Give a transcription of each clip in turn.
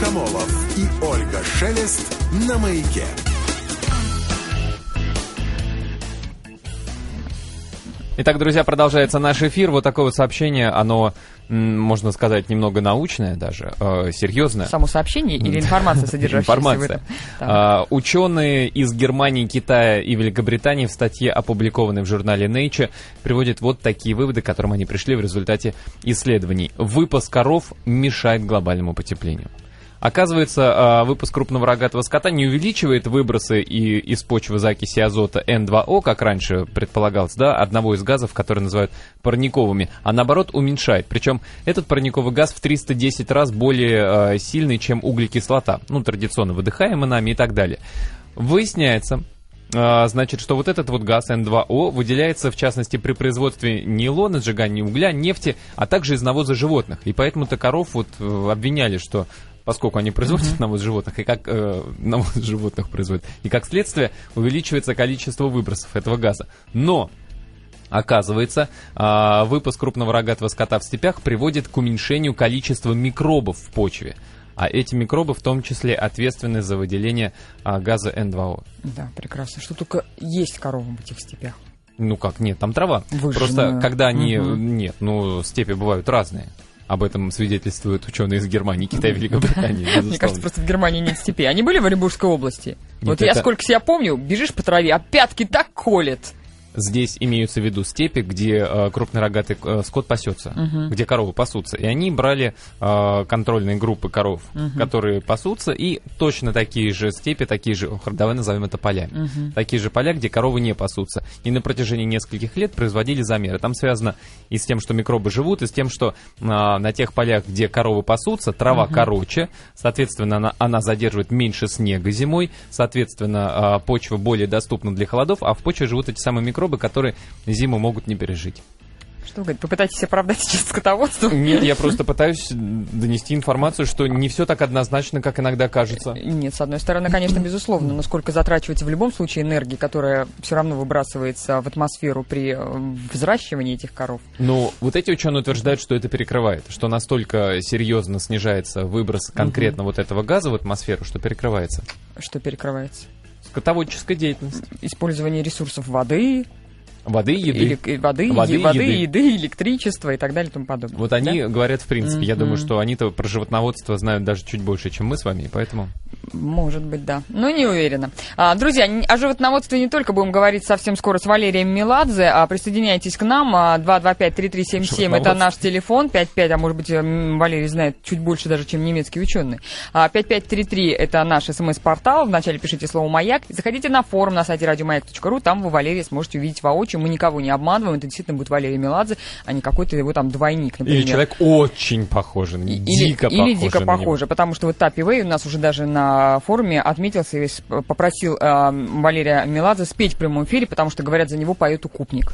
Камолов и Ольга Шелест на маяке. Итак, друзья, продолжается наш эфир. Вот такое вот сообщение, оно, можно сказать, немного научное даже, э, серьезное. Само сообщение или информация, содержащаяся информация. в этом? А, ученые из Германии, Китая и Великобритании в статье, опубликованной в журнале Nature, приводят вот такие выводы, к которым они пришли в результате исследований. Выпас коров мешает глобальному потеплению. Оказывается, а, выпуск крупного рогатого скота не увеличивает выбросы и из почвы закиси азота N2O, как раньше предполагалось, да, одного из газов, которые называют парниковыми, а наоборот уменьшает. Причем этот парниковый газ в 310 раз более э, сильный, чем углекислота, ну, традиционно выдыхаемый нами и так далее. Выясняется, значит, что вот этот вот газ N2O выделяется, в частности, при производстве нейлона, сжигании угля, нефти, а также из навоза животных. И поэтому-то коров вот э, обвиняли, что поскольку они производят uh-huh. навоз животных, и как э, навоз животных производят, и как следствие увеличивается количество выбросов этого газа. Но Оказывается, э, выпуск крупного рогатого скота в степях приводит к уменьшению количества микробов в почве. А эти микробы в том числе ответственны за выделение а, газа N2O. Да, прекрасно. Что только есть коровам в этих степях? Ну как, нет, там трава. Выжженная. Просто когда они... Мгм. Нет, ну степи бывают разные. Об этом свидетельствуют ученые из Германии, Китая, Великобритании. Мне кажется, просто в Германии нет степи. Они были в Оренбургской области? Вот я сколько себя помню, бежишь по траве, а пятки так колет. Здесь имеются в виду степи, где э, крупный рогатый э, скот пасется, где коровы пасутся. И они брали э, контрольные группы коров, которые пасутся, и точно такие же степи, такие же, давай назовем это полями, такие же поля, где коровы не пасутся. И на протяжении нескольких лет производили замеры. Там связано и с тем, что микробы живут, и с тем, что э, на тех полях, где коровы пасутся, трава короче, соответственно, она, она задерживает меньше снега зимой, соответственно, э, почва более доступна для холодов, а в почве живут эти самые микробы, которые зиму могут не пережить. Что вы говорите, попытаетесь оправдать сейчас скотоводство? Нет, я просто пытаюсь донести информацию, что не все так однозначно, как иногда кажется. Нет, с одной стороны, конечно, безусловно, но сколько затрачивается в любом случае энергии, которая все равно выбрасывается в атмосферу при э, взращивании этих коров. Но вот эти ученые утверждают, что это перекрывает, что настолько серьезно снижается выброс конкретно вот этого газа в атмосферу, что перекрывается. Что перекрывается? Скотоводческая деятельность. Использование ресурсов воды, Воды, еды. или- воды, Воды, е- воды, еды. еды, электричества и так далее и тому подобное. Вот они Да? говорят, в принципе, я Мгм. думаю, что они-то про животноводство знают даже чуть больше, чем мы с вами, поэтому... Может быть, да. Но не уверена. А, друзья, о животноводстве не только будем говорить совсем скоро с Валерием Меладзе, а присоединяйтесь к нам. А, 225-3377 это наш телефон. 55, а может быть, Валерий знает чуть больше даже, чем немецкий ученый. А, 5533 это наш смс-портал. Вначале пишите слово «Маяк». Заходите на форум на сайте радиомаяк.ру. Там вы Валерия сможете увидеть воочию. Мы никого не обманываем. Это действительно будет Валерий Меладзе, а не какой-то его там двойник, например. Или человек очень похожий, И- дико или, похожий или дико похоже, потому что вот Тапи Вэй у нас уже даже на форуме отметился с- попросил э, Валерия Меладзе спеть в прямом эфире, потому что, говорят, за него поет укупник.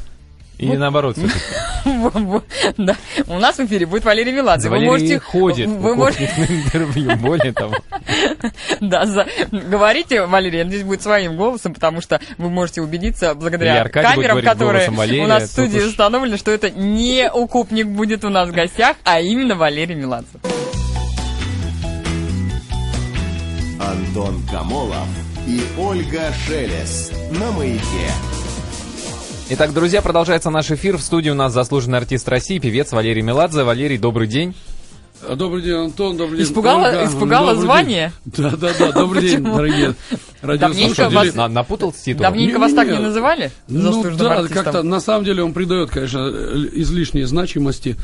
Наоборот, всё-таки. Вот, да. У нас в эфире будет Валерий Меладзе. Вы можете... ходит Вы можете... на интервью, более того. Да, за- говорите, Валерий, я надеюсь, будет своим голосом, потому что вы можете убедиться благодаря камерам, которые Валерия, у нас в студии уж- установлены, что это не укупник будет у нас в гостях, а именно Валерий Меладзе. Антон Камолов и Ольга Шелест на маяке. Итак, друзья, продолжается наш эфир. В студии у нас заслуженный артист России, певец Валерий Меладзе. Валерий, добрый день. Добрый день, Антон, добрый день. Испугало- Ольга. испугало Добрый звание? день. Да, да, да, добрый день, дорогие Давненько радиослушатели. вас- На- напутал с титулом? Давненько вас так не называли? Ну да, как-то на самом деле он придает, конечно, э, излишней значимости.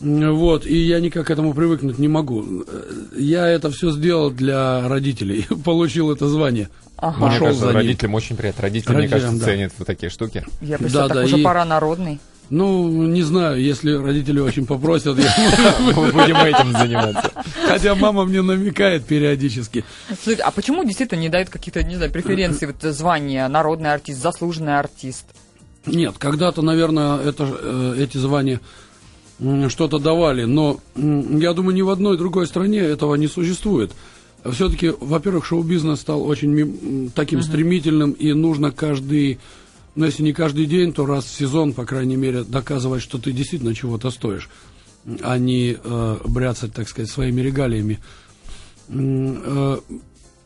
Вот, и я никак к этому привыкнуть не могу. Э, Я это все сделал для родителей, получил это звание. Ага. Мне Пошел кажется, за ним. родителям очень приятно. Родители, мне Родителям, кажется, да. ценят вот такие штуки. Я представляю, Да, так да, уже и- пора народный. Ну, не знаю, если родители очень попросят, я- Мы будем этим заниматься. хотя мама мне намекает периодически. Слушайте, а почему действительно не дают каких-то, не знаю, преференций, вот звания, народный артист, заслуженный артист? Нет, когда-то, наверное, это, э, эти звания что-то давали, но я думаю, ни в одной другой стране этого не существует. Все-таки, во-первых, шоу-бизнес стал очень таким стремительным, и нужно каждый, ну, если не каждый день, то раз в сезон, по крайней мере, доказывать, что ты действительно чего-то стоишь, а не э, бряцать, так сказать, своими регалиями. Э,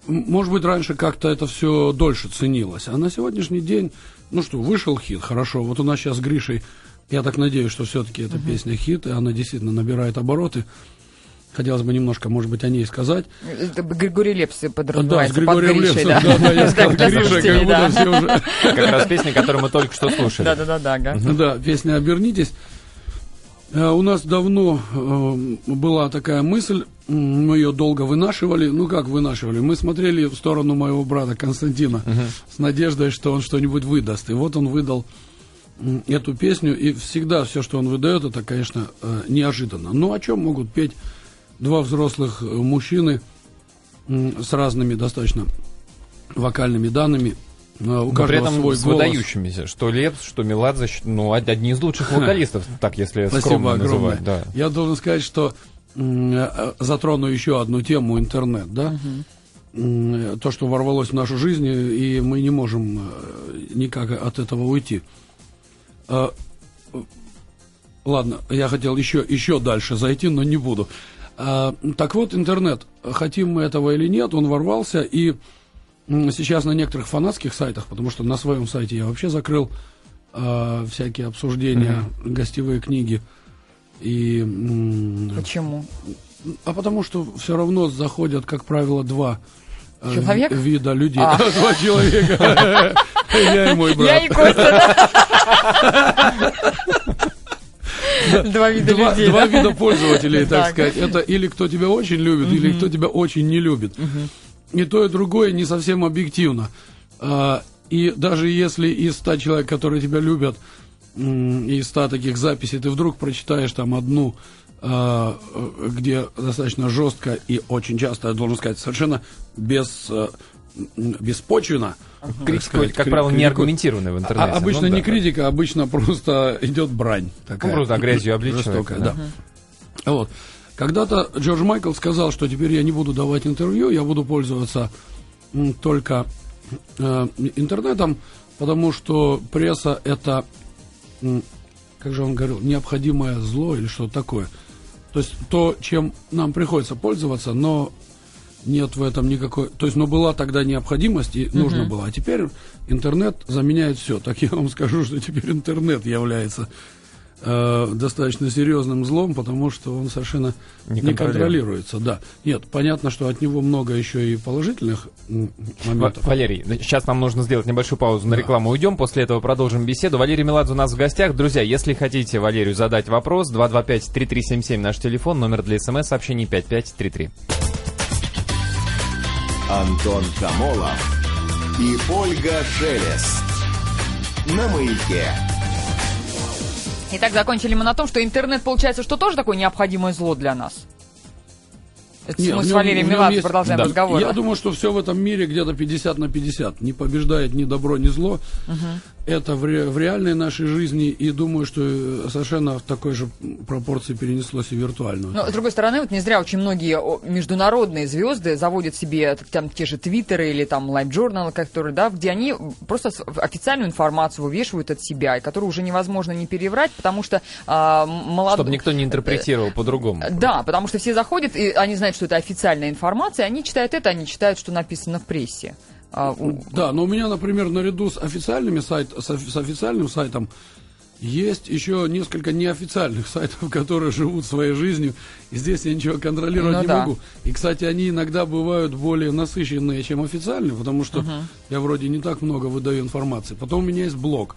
Может быть, раньше как-то это все дольше ценилось. А на сегодняшний день, ну что, вышел хит, хорошо. Вот у нас сейчас с Гришей, я так надеюсь, что все-таки эта песня хит, и она действительно набирает обороты. Хотелось бы немножко, может быть, о ней сказать. Это Григорий Лепс Да, с подразумевается под Григорием Гришей, Лепсом, да, да, я сказал Гриша, как будто да. все уже... Как раз песня, которую мы только что слушали. Да-да-да, ага. Да, песня «Обернитесь». Э, У нас давно э, была такая мысль, мы ее долго вынашивали. Ну, как вынашивали? Мы смотрели в сторону моего брата Константина с надеждой, что он что-нибудь выдаст. И вот он выдал эту песню. И всегда все, что он выдает, это, конечно, э, неожиданно. Ну, о чем могут петь два взрослых э, мужчины с разными достаточно вокальными данными? Э, У Но при этом свой с голос. выдающимися. Что Лепс, что Меладзе, ну, од- одни из лучших вокалистов, так если Спасибо скромно огромное. называть. Да. Я должен сказать, что затрону еще одну тему интернет, да. Э, То, что ворвалось в нашу жизнь, и мы не можем никак от этого уйти. Э, э, Ладно, я хотел еще, еще дальше зайти, но не буду. А, Так вот, интернет, хотим мы этого или нет, он ворвался, и сейчас на некоторых фанатских сайтах, потому что на своем сайте я вообще закрыл а, всякие обсуждения, гостевые книги. И, м, Почему? а потому что все равно заходят, как правило, два э, Человека? вида людей. А. Два человека. Я и мой брат. Я и Костя? Два вида два, людей, два да? вида пользователей, так сказать. Это или кто тебя очень любит, или кто тебя очень не любит. И то, и другое не совсем объективно. А, И даже если из ста человек, которые тебя любят, из ста таких записей, ты вдруг прочитаешь там одну, где достаточно жестко и очень часто, я должен сказать, совершенно без, э, беспочвенно. так Критика, сказать, как кри- правило, не аргументированная в интернете. А- обычно Ну не да. критика, обычно просто идет брань. Такая. Ну, просто грязью Жестокая, человека, да. Вот. Когда-то Джордж Майкл сказал, что теперь я не буду давать интервью, я буду пользоваться только э, интернетом, потому что пресса это, как же он говорил, необходимое зло или что-то такое. То есть то, чем нам приходится пользоваться, но нет в этом никакой... То есть, ну, была тогда необходимость, и нужно было. А теперь интернет заменяет все. Так я вам скажу, что теперь интернет является э, достаточно серьезным злом, потому что он совершенно Не не, контролируется. Да. Нет, понятно, что от него много еще и положительных моментов. Валерий, сейчас нам нужно сделать небольшую паузу на рекламу. Уйдем, после этого продолжим беседу. Валерий Меладзе у нас в гостях. Друзья, если хотите Валерию задать вопрос, 225-3377 наш телефон, номер для смс-сообщений 5533. Антон Камолов и Ольга Шелест. На маяке. Итак, закончили мы на том, что интернет, получается, что тоже такое необходимое зло для нас. Это Нет, мы с Валерием Меладзе есть- продолжаем Да. разговор. Я думаю, что все в этом мире где-то 50 на 50. Не побеждает ни добро, ни зло. Это в, ре- в реальной нашей жизни. И думаю, что э, совершенно в такой же пропорции перенеслось и в виртуальную. Но, с другой стороны, вот не зря очень многие международные звезды заводят себе там те же твиттеры или там лайв-журналы, которые, да, где они просто официальную информацию вывешивают от себя, и которую уже невозможно не переврать, потому что а, м- молод- Чтобы никто не интерпретировал по-другому. Да, потому что все заходят, и они знают, что это официальная информация, они читают это, они читают, что написано в прессе. А, у- Да, но у меня, например, наряду с официальными сайт, с, с официальным сайтом есть еще несколько неофициальных сайтов, которые живут своей жизнью, и здесь я ничего контролировать Ну не да. могу. И, кстати, они иногда бывают более насыщенные, чем официальные, потому что я вроде не так много выдаю информации. Потом у меня есть блог,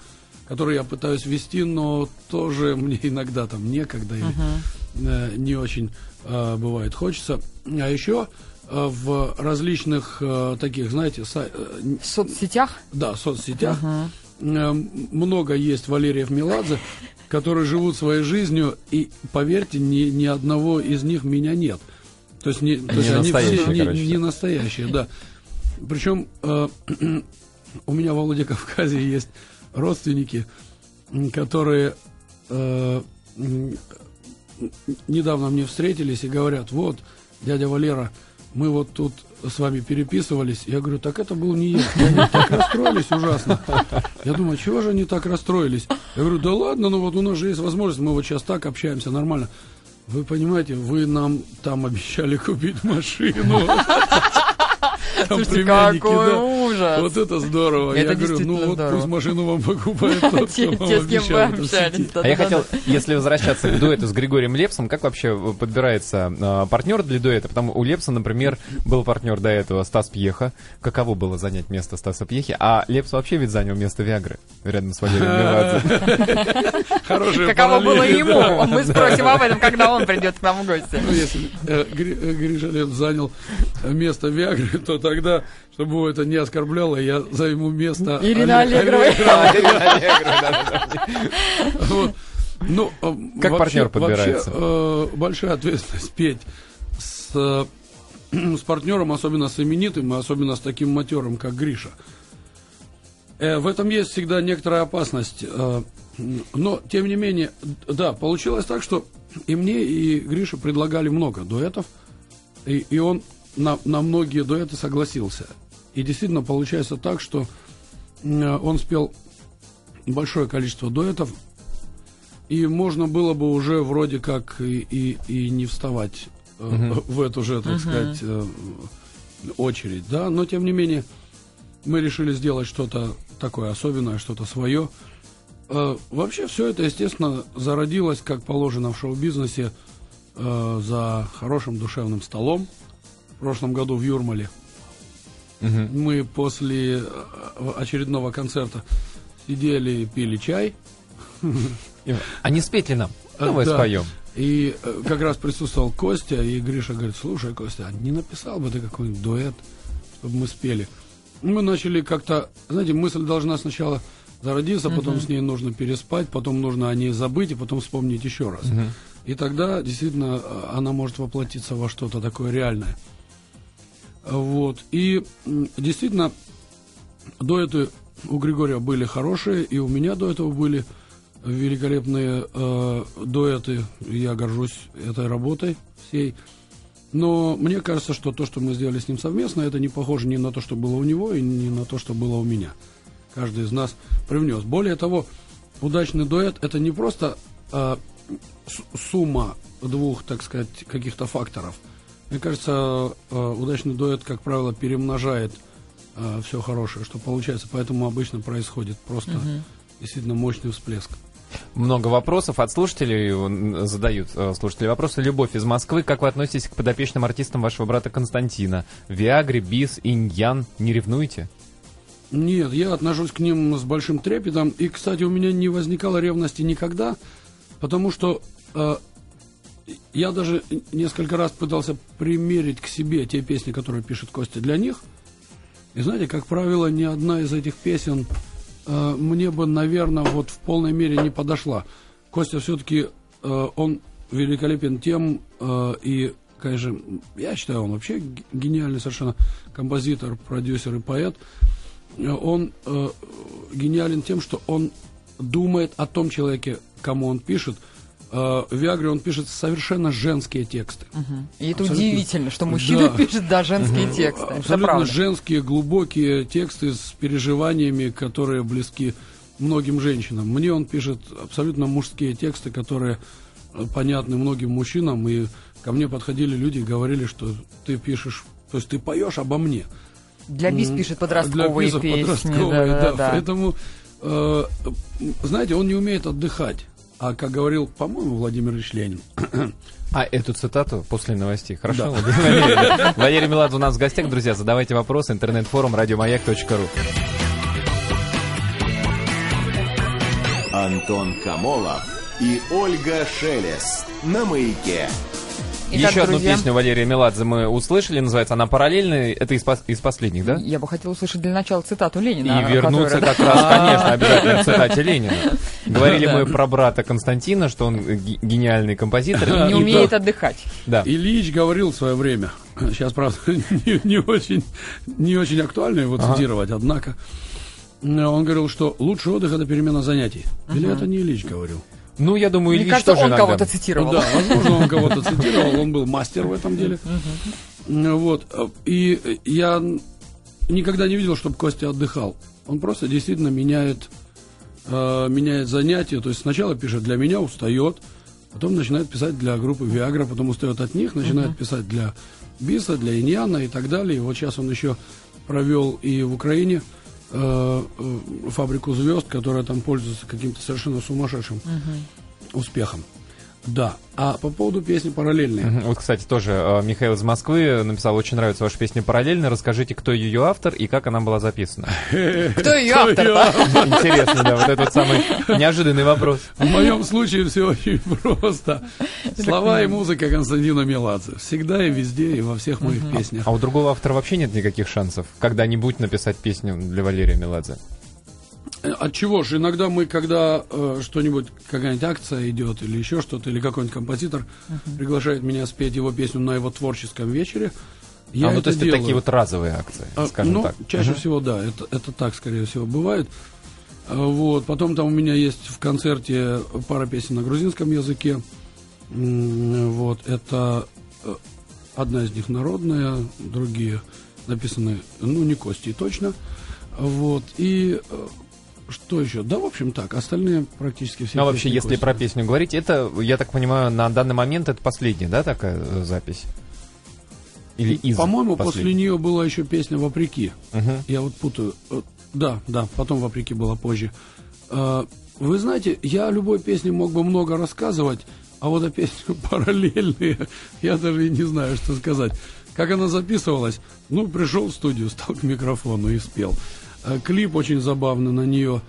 который я пытаюсь вести, но тоже мне иногда там некогда или э, не очень э, бывает хочется. А еще в различных э, таких, знаете, сай- э, в соцсетях да, соцсетях. Э, Много есть Валериев Меладзе, которые живут своей жизнью, и поверьте, ни, ни одного из них меня нет. То есть, не, то есть они настоящие, все не, короче. не настоящие, да. Причем э, у меня в Владикавказе есть родственники, которые э, недавно мне встретились и говорят, вот, дядя Валера, мы вот тут с вами переписывались. Я говорю, так это был не я. И Они так расстроились ужасно. Я думаю, чего же они так расстроились? Я говорю, да ладно, ну вот у нас же есть возможность, мы вот сейчас так общаемся нормально. Вы понимаете, вы нам там обещали купить машину. Там Слушайте, какой да. Ужас. Вот это здорово. Это я говорю, ну вот здорово. пусть машину вам покупает тот, кто вам Те, с кем вы общались. А я хотел, если возвращаться к дуэту с Григорием Лепсом, как вообще подбирается э, партнер для дуэта? Потому у Лепса, например, был партнер до этого Стас Пьеха. Каково было занять место Стаса Пьехи? А Лепс вообще ведь занял место Виагры рядом с Валерием Меладзе. Хорошая Каково было ему? Мы спросим об этом, когда он придет к нам в гости. Ну, если э, э, Гриша Лепс занял место Виагры, то тогда, чтобы его это не оскорбляло, я займу место Ирины Аллегровой. Ну, э, Как вообще- партнер подбирается? вообще, э, большая ответственность петь с, э, с партнером, особенно с именитым, и особенно с таким матером, как Гриша. Э, в этом есть всегда некоторая опасность. э, но, тем не менее, да, получилось так, что и мне, и Грише предлагали много дуэтов, и, и он на, на многие дуэты согласился. И действительно получается так, что э, он спел большое количество дуэтов, и можно было бы уже вроде как и, и, и не вставать э, в эту же, так сказать, э, очередь, да, но тем не менее мы решили сделать что-то такое особенное, что-то свое. Вообще все это, естественно, зародилось, как положено в шоу-бизнесе, за хорошим душевным столом. В прошлом году в Юрмале мы после э, очередного концерта сидели, пили чай. А не спеть ли нам? А, Давай да. споем. И э, как раз присутствовал Костя, и Гриша говорит, слушай, Костя, а не написал бы ты какой-нибудь дуэт, чтобы мы спели? Мы начали как-то, знаете, мысль должна сначала зародиться, потом с ней нужно переспать, потом нужно о ней забыть, и потом вспомнить еще раз. И тогда действительно э, она может воплотиться во что-то такое реальное. Вот. И действительно, дуэты у Григория были хорошие, и у меня до этого были великолепные э, дуэты. Я горжусь этой работой всей. Но мне кажется, что то, что мы сделали с ним совместно, это не похоже ни на то, что было у него, и ни на то, что было у меня. Каждый из нас привнес. Более того, удачный дуэт это не просто э, сумма двух, так сказать, каких-то факторов. Мне кажется, э, удачный дуэт, как правило, перемножает все хорошее, что получается. Поэтому обычно происходит просто действительно мощный всплеск. Много вопросов от слушателей м, задают э, слушатели вопросы. Любовь из Москвы. Как вы относитесь к подопечным артистам вашего брата Константина? Виагре, Бис, Иньян. Не ревнуете? Нет, я отношусь к ним с большим трепетом. И, кстати, у меня не возникало ревности никогда, потому что э, я даже несколько раз пытался примерить к себе те песни, которые пишет Костя для них. И знаете, как правило, ни одна из этих песен э, мне бы, наверное, вот в полной мере не подошла. Костя все-таки, э, он великолепен тем, э, и, конечно, я считаю, он вообще гениальный совершенно композитор, продюсер и поэт. Э, Он э, гениален тем, что он думает о том человеке, кому он пишет. Э, в Виагре он пишет совершенно женские тексты. И это Абсолютно. удивительно, что мужчина Да. пишет, да, женские тексты. Абсолютно женские, глубокие тексты с переживаниями, которые близки многим женщинам. Мне он пишет абсолютно мужские тексты, которые э, понятны многим мужчинам. И ко мне подходили люди и говорили, что ты пишешь, то есть ты поешь обо мне. Для бис пишет Для подростковые бисов песни. подростковые, да, да, да. да. Поэтому, э, знаете, он не умеет отдыхать. А как говорил, по-моему, Владимир Ильич Ленин, А эту цитату после новостей. Хорошо, Владимир Валерьевич? Валерий Меладзе у нас в гостях, друзья. Задавайте вопросы. Интернет-форум радиомаяк.ру. Антон Камолов и Ольга Шелест на маяке. Итак, Еще одну друзья, песню Валерия Меладзе мы услышали. Называется она «Параллельная». Это из, пос- из последних, да? Я бы хотела услышать для начала цитату И Ленина. вернуться которая- как раз, конечно, обязательно к цитате Ленина. Говорили Да. мы про брата Константина, что он ге- гениальный композитор. Не И умеет отдыхать. Да. Ильич говорил в свое время, сейчас, правда, не, не очень, не очень актуально его цитировать, однако, он говорил, что лучший отдых – это перемена занятий. Или это не Ильич говорил? Ну, я думаю, Мне Ильич кажется, тоже он иногда. кого-то Ну цитировал. да, возможно, он кого-то цитировал, он был мастер в этом деле. Ну Вот. И я никогда не видел, чтобы Костя отдыхал. Он просто действительно меняет, э, меняет занятия. То есть сначала пишет для меня, устает, потом начинает писать для группы Viagra, потом устает от них, начинает uh-huh. писать для Биса, для Иньяна и так далее. И вот сейчас он еще провел и в Украине э, э, фабрику звезд, которая там пользуется каким-то совершенно сумасшедшим uh-huh. успехом. Да. А по поводу песни «Параллельные». Вот, кстати, тоже э, Михаил из Москвы написал, очень нравится ваша песня «Параллельно». Расскажите, кто ее автор и как она была записана. Кто ее автор? Интересно, да, вот этот самый неожиданный вопрос. В моем случае все очень просто. Слова и музыка Константина Меладзе. Всегда и везде, и во всех моих песнях. А у другого автора вообще нет никаких шансов когда-нибудь написать песню для Валерия Меладзе? От чего же? Иногда мы, когда э, что-нибудь, какая-нибудь акция идет или еще что-то, или какой-нибудь композитор uh-huh. приглашает меня спеть его песню на его творческом вечере, я а, ну, то есть делаю. такие вот разовые акции, а, скажем ну, так. чаще uh-huh. всего, да, это, это так, скорее всего, бывает. А, вот, потом там у меня есть в концерте пара песен на грузинском языке. Вот, это э, одна из них народная, другие написаны, ну, не Кости точно. Вот, и э, что еще? Да, в общем, так. Остальные практически все. Ну, а вообще, если про песню говорить, это, я так понимаю, на данный момент это последняя, да, такая э, запись? Или из По-моему, после нее была еще песня «Вопреки». Угу. Я вот путаю. Э, да, да, потом «Вопреки» было позже. Э, вы знаете, я о любой песне мог бы много рассказывать, а вот о песне параллельные я даже и не знаю, что сказать. Как она записывалась? Ну, пришел в студию, стал к микрофону и спел. Э, клип очень забавный на нее.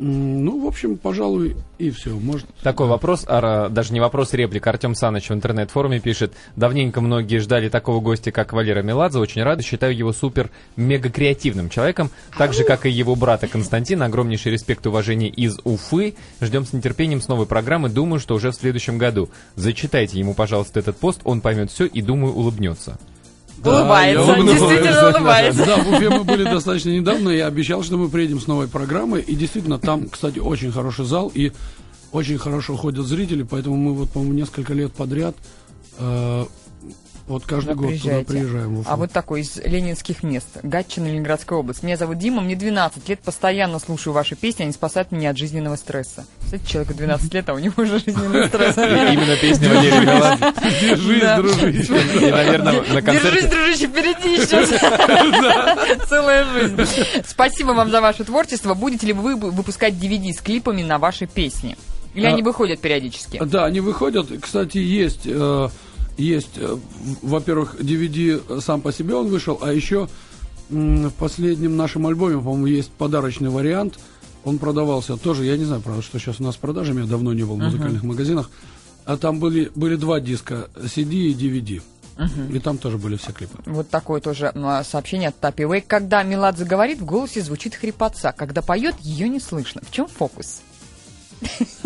Ну, в общем, пожалуй, и все. Может... Такой вопрос, а, даже не вопрос, реплика. Артем Саныч в интернет-форуме пишет. Давненько многие ждали такого гостя, как Валера Меладзе. Очень рада, считаю его супер-мега креативным человеком. Так же, как и его брата Константина. Огромнейший респект и уважение из Уфы. Ждем с нетерпением с новой программы. Думаю, что уже в следующем году. Зачитайте ему, пожалуйста, этот пост. Он поймет все и, думаю, улыбнется. Да, улыбается, действительно улыбается. Да, в Уфе мы были достаточно недавно, я обещал, что мы приедем с новой программой, и действительно, там, кстати, очень хороший зал, и очень хорошо ходят зрители, поэтому мы вот, по-моему, несколько лет подряд э, вот каждый год туда приезжаем. В Уфу. А вот такой из ленинских мест. Гатчина, Ленинградская область. Меня зовут Дима, мне 12 лет, постоянно слушаю ваши песни, они спасают меня от жизненного стресса. Кстати, человеку 12 лет, а у него уже жизненный стресс. Именно песня Валерия Меладзе. Держись, дружище. И, наверное, на концерте... Держись, дружище, впереди сейчас. Целая жизнь. Спасибо вам за ваше творчество. Будете ли вы выпускать DVD с клипами на ваши песни? Или они выходят периодически? Да, они выходят. Кстати, есть э, есть, э, во-первых, DVD сам по себе он вышел, а еще в последнем нашем альбоме, по-моему, есть подарочный вариант. Он продавался тоже, я не знаю, правда, что сейчас у нас с продажами, я давно не был в музыкальных uh-huh. магазинах. А там были, были два диска, CD и DVD. Uh-huh. И там тоже были все клипы. Вот такое тоже сообщение от Тапи. Когда Меладзе говорит, в голосе звучит хрипотца. Когда поет, ее не слышно. В чем фокус?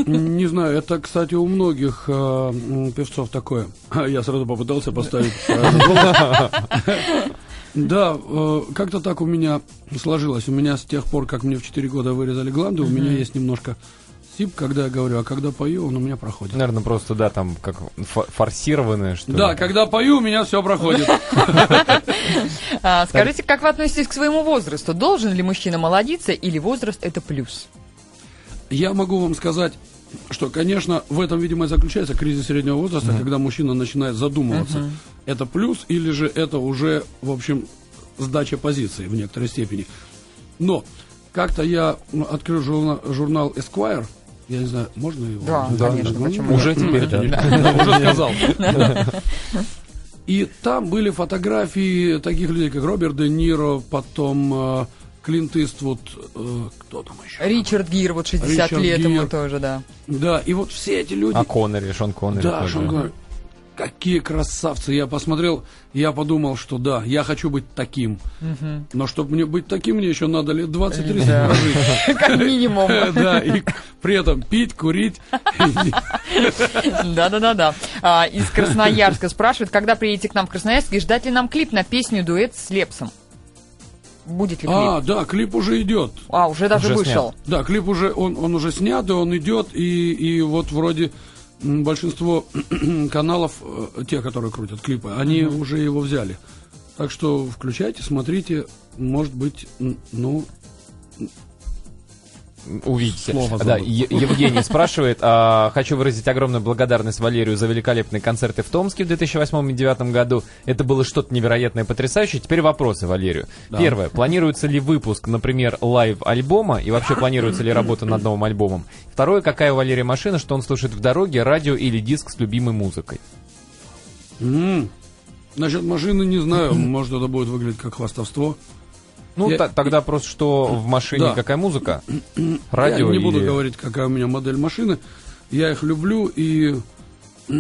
Не знаю, это, кстати, у многих э, певцов такое. Я сразу попытался поставить Да, э, как-то так у меня сложилось. У меня с тех пор, как мне в 4 года вырезали гланды, у меня есть немножко сип, когда я говорю, а когда пою, он у меня проходит. Наверное, просто, да, там как форсированное, что Да, когда пою, у меня все проходит. А, скажите, как вы относитесь к своему возрасту? Должен ли мужчина молодиться или возраст это плюс? Я могу вам сказать, что, конечно, в этом, видимо, и заключается кризис среднего возраста, uh-huh. когда мужчина начинает задумываться, uh-huh. это плюс или же это уже, в общем, сдача позиции в некоторой степени. Но как-то я открыл журнал, журнал Esquire, я не знаю, можно его? Да, да конечно, да, почему? Уже теперь, да. Уже сказал. И там были фотографии таких людей, как Роберт Де Ниро, потом э, Клинт Иствуд, э, кто там еще? Ричард Гир, вот 60 Ричард лет Гир. ему тоже, да. Да, и вот все эти люди... А Коннери, Шон Коннери Да, тоже. Шон Коннери. Какие красавцы. Я посмотрел, я подумал, что да, я хочу быть таким. Угу. Но чтобы мне быть таким, мне еще надо лет 20-30 да. прожить. Как минимум. Да, и при этом пить, курить. Да-да-да-да. А, из Красноярска спрашивают, когда приедете к нам в Красноярск, и ждать ли нам клип на песню «Дуэт» с Лепсом? Будет ли клип? А, да, клип уже идет. А, уже даже уже вышел. Снят. Да, клип уже, он, он уже снят, и он идет, и, и вот вроде большинство каналов, э, те, которые крутят клипы, они mm-hmm. уже его взяли. Так что включайте, смотрите, может быть, ну, увидите. Слово да. Е- Евгений спрашивает, а, хочу выразить огромную благодарность Валерию за великолепные концерты в Томске в 2008 и 2009 году. Это было что-то невероятное, потрясающее. Теперь вопросы Валерию. Первое. Планируется ли выпуск, например, лайв-альбома и вообще планируется ли работа над новым альбомом? Второе. Какая у Валерия машина, что он слушает в дороге, радио или диск с любимой музыкой? М. Насчет машины не знаю, может это будет выглядеть как хвастовство. Ну, Я- тогда просто что в машине, Да. какая музыка? Радио Я не буду или- говорить, какая у меня модель машины. Я их люблю и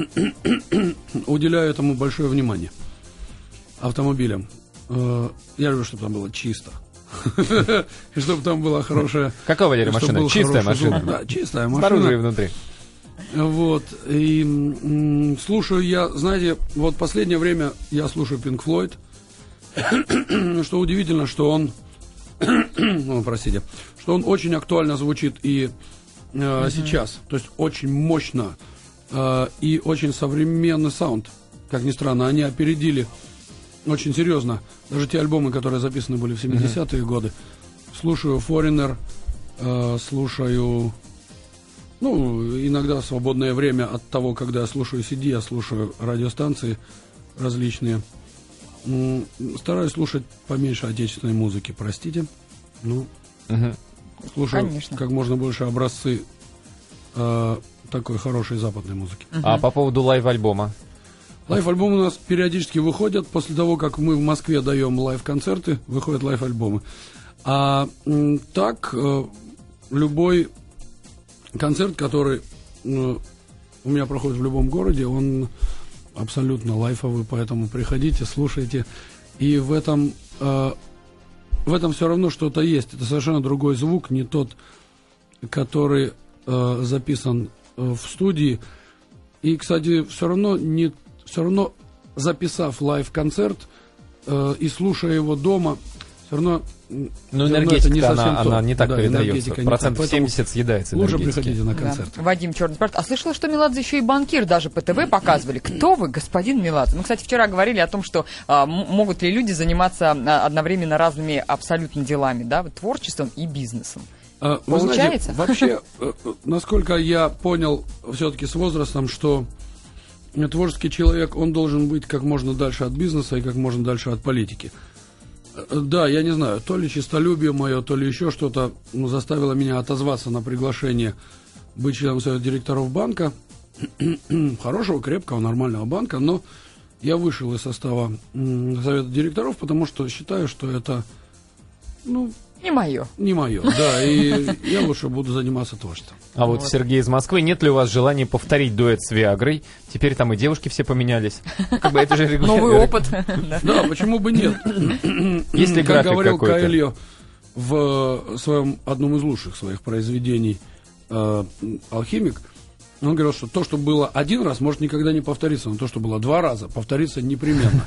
уделяю этому большое внимание. Автомобилям. Э, Я люблю, чтобы там было чисто. И чтобы там была хорошая... Какая, Валерий, машина? Чистая машина? Да, чистая Снаружи и машина. внутри. Вот. И слушаю я, знаете, вот последнее время я слушаю Pink Floyd. Что удивительно, что он, ну, простите, что он очень актуально звучит и э, сейчас. То есть очень мощно э, и очень современный саунд. Как ни странно, они опередили очень серьезно. Даже те альбомы, которые записаны были в 70-е годы. Слушаю Foreigner, э, слушаю ну, иногда в свободное время от того, когда я слушаю CD, я слушаю радиостанции различные. Стараюсь слушать поменьше отечественной музыки, простите. Ну, Мгм. слушаю Конечно. как можно больше образцы э, такой хорошей западной музыки. А по поводу лайв-альбома? Лайв-альбомы у нас периодически выходят. После того, как мы в Москве даем лайв-концерты, выходят лайв-альбомы. А так, э, любой концерт, который э, у меня проходит в любом городе, он абсолютно лайфовый, поэтому приходите, слушайте. И в этом, э, в этом все равно что-то есть. Это совершенно другой звук, не тот, который э, записан э, в студии. И, кстати, все равно не все равно записав лайв-концерт э, и слушая его дома, все равно Ну, равно энергетика, не она, совсем то. она не так Да, передается. Процентов так, поэтому 70 съедается Лучше приходите на Да. концерт. Вадим Черный спрашивает, а слышала, что Меладзе еще и банкир даже по ТВ показывали. Кто вы, господин Меладзе? Ну, кстати, вчера говорили о том, что а, могут ли люди заниматься а, одновременно разными абсолютно делами, да, вот творчеством и бизнесом. А, вы Получается? знаете, вообще, э, э, насколько я понял все-таки с возрастом, что творческий человек, он должен быть как можно дальше от бизнеса и как можно дальше от политики. Э, Да, я не знаю, то ли честолюбие мое, то ли еще что-то ну, заставило меня отозваться на приглашение быть членом совета директоров банка, хорошего, крепкого, нормального банка, но я вышел из состава совета директоров, потому что считаю, что это, ну, Не мое. не мое, да, и я лучше буду заниматься творчеством. А вот Сергей из Москвы, нет ли у вас желания повторить дуэт с Виагрой? Теперь там и девушки все поменялись. Как бы это же Новый опыт. Да. Почему бы нет? Есть ли Как говорил? Каэльо в своем одном из лучших своих произведений э, «Алхимик», он говорил, что то, что было один раз, может никогда не повториться, но то, что было два раза, повторится непременно.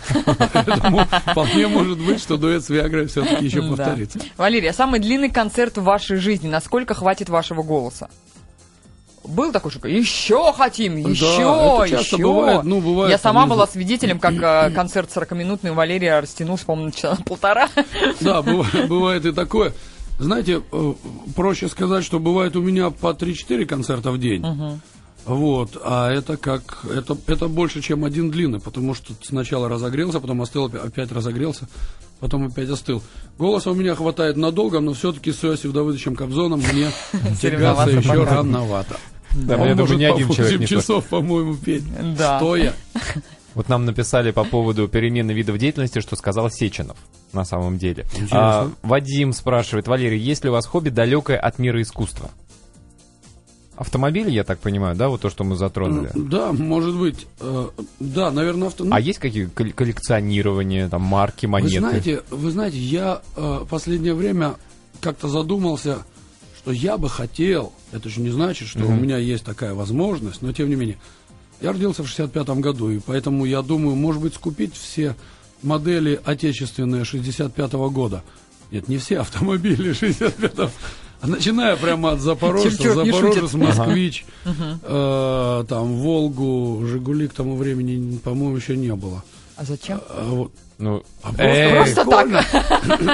Поэтому вполне может быть, что дуэт с Виагрой все-таки еще Да. повторится. Валерия, самый длинный концерт в вашей жизни. Насколько хватит вашего голоса? Был такой, что еще хотим, еще, часто еще. бывает, ну, бывает, Я сама была свидетелем, как э, концерт 40-минутный у Валерия растянулся, по-моему, часа полтора. Да, бывает, бывает и такое. Знаете, э, проще сказать, что бывает у меня по 3-4 концерта в день. Вот, а это как, это, это больше, чем один длинный, потому что сначала разогрелся, потом остыл, опя- опять разогрелся, потом опять остыл. Голоса у меня хватает надолго, но все-таки с Иосифом Давыдовичем Кобзоном мне тягаться еще рановато. Да, Он я думаю, по один 8 человек не часов, по-моему, петь. Да. Стоя. Вот нам написали по поводу перемены видов деятельности, что сказал Сеченов на самом деле. А, Вадим спрашивает, Валерий, есть ли у вас хобби далекое от мира искусства? Автомобили, я так понимаю, да, вот то, что мы затронули. Да, может быть. Э, Да, наверное, авто... А есть какие колл- коллекционирования, там, марки, монеты? Вы знаете, вы знаете, я э, последнее время как-то задумался, что я бы хотел, это же не значит, что у меня есть такая возможность, но тем не менее, я родился в 65-м году, и поэтому я думаю, может быть, скупить все модели отечественные 65-го года. Нет, не все автомобили 65-го, а начиная прямо от Запорожца, не Запорожец. Москвич, э, там, Волгу, Жигули к тому времени, по-моему, еще не было. А зачем? А вот, Ну, А эй, Просто так.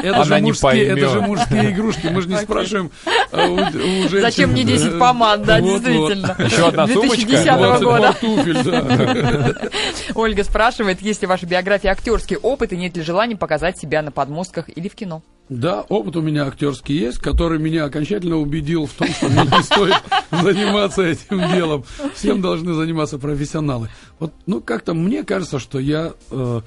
Это Она же, не мужские, это поймет. же мужские игрушки, мы же не спрашиваем а, у, у женщин. Зачем мне 10 помад, да, Вот-вот. действительно. Еще одна сумочка. 2010 20 года. туфель, да. Ольга спрашивает, есть ли в вашей биографии актерский опыт и нет ли желания показать себя на подмостках или в кино? Да, опыт у меня актерский есть, который меня окончательно убедил в том, что мне не стоит заниматься этим делом. Всем должны заниматься профессионалы. Вот, ну, как-то мне кажется, что я э,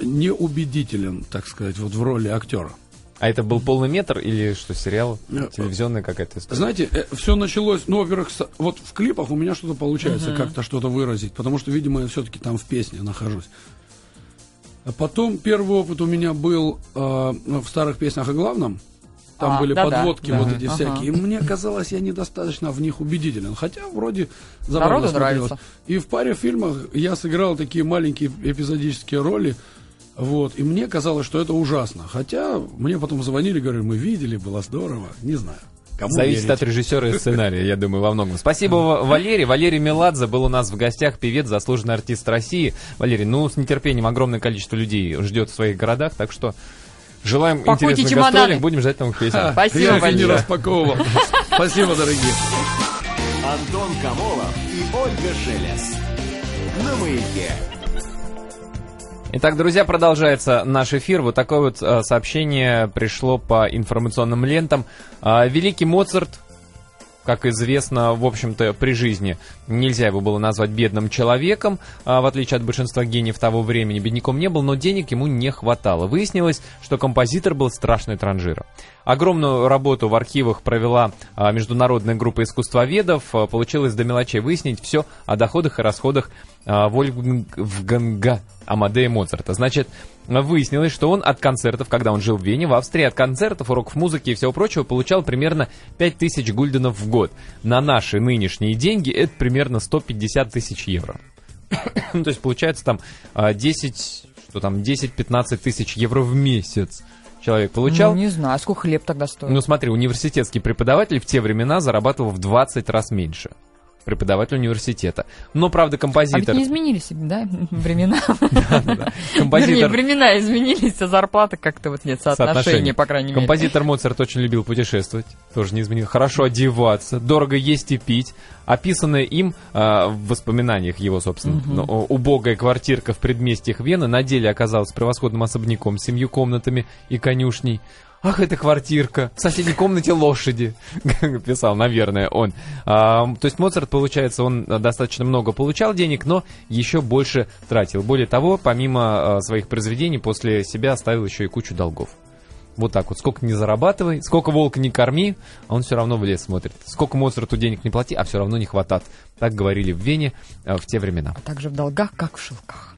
не убедителен, так сказать, вот в роли актера. А это был полный метр или что, сериал? Нет. Телевизионная какая-то история? Знаете, все началось, ну, во-первых, с- вот в клипах у меня что-то получается, как-то что-то выразить, потому что, видимо, я все-таки там в песне нахожусь. А потом первый опыт у меня был э, в старых песнях о главном. Там А, были да-да, подводки да. вот эти Ага. всякие. И мне казалось, я недостаточно в них убедителен. Хотя вроде забавно Народу смотрелось. нравится. И в паре фильмах я сыграл такие маленькие эпизодические роли. Вот, и мне казалось, что это ужасно. Хотя мне потом звонили, говорили, мы видели, было здорово. Не знаю. Кому Зависит верить. от режиссера и сценария, я думаю, во многом. Спасибо, Ва- Валерий. Валерий Меладзе был у нас в гостях, певец, заслуженный артист России. Валерий, ну, с нетерпением огромное количество людей ждет в своих городах, так что желаем Пакуйте интересных чемоданы. гастролей, будем ждать новых песен. Ха, Спасибо я и не большое. распаковывал. Спасибо, дорогие. Антон Камолов и Ольга Шелес. На маяке. Итак, друзья, продолжается наш эфир. Вот такое вот э, сообщение пришло по информационным лентам. А, Великий Моцарт, как известно, в общем-то, при жизни нельзя его было назвать бедным человеком, а, в отличие от большинства гениев того времени. Бедняком не был, но денег ему не хватало. Выяснилось, что композитор был страшный транжира. Огромную работу в архивах провела а, международная группа искусствоведов. А, Получилось до мелочей выяснить все о доходах и расходах а, Вольфганга Амадея Моцарта. Значит, выяснилось, что он от концертов, когда он жил в Вене, в Австрии, от концертов, уроков музыки и всего прочего, получал примерно 5000 гульденов в год. На наши нынешние деньги это примерно 150 тысяч евро. То есть получается там а, 10, что там, 10-15 тысяч евро в месяц человек получал. Ну, не знаю, сколько хлеб тогда стоит. Ну смотри, университетский преподаватель в те времена зарабатывал в 20 раз меньше. Преподаватель университета. Но, правда, а композитор... не изменились, да, времена? Композитор времена изменились, а зарплата как-то вот нет Соотношение. по крайней мере. Композитор Моцарт очень любил путешествовать, тоже не изменил. Хорошо одеваться, дорого есть и пить. Описанная им а, в воспоминаниях его, собственно, убогая квартирка в предместьях Вены на деле оказалась превосходным особняком с семью комнатами и конюшней. Ах, эта квартирка, в соседней комнате лошади, писал, наверное, он. А, то есть Моцарт, получается, он а, достаточно много получал денег, но еще больше тратил. Более того, помимо а, своих произведений, после себя оставил еще и кучу долгов. Вот так вот. Сколько не зарабатывай, сколько волка не корми, а он все равно в лес смотрит. Сколько Моцарту денег не плати, а все равно не хватает. Так говорили в Вене э, в те времена. А также в долгах, как в шелках.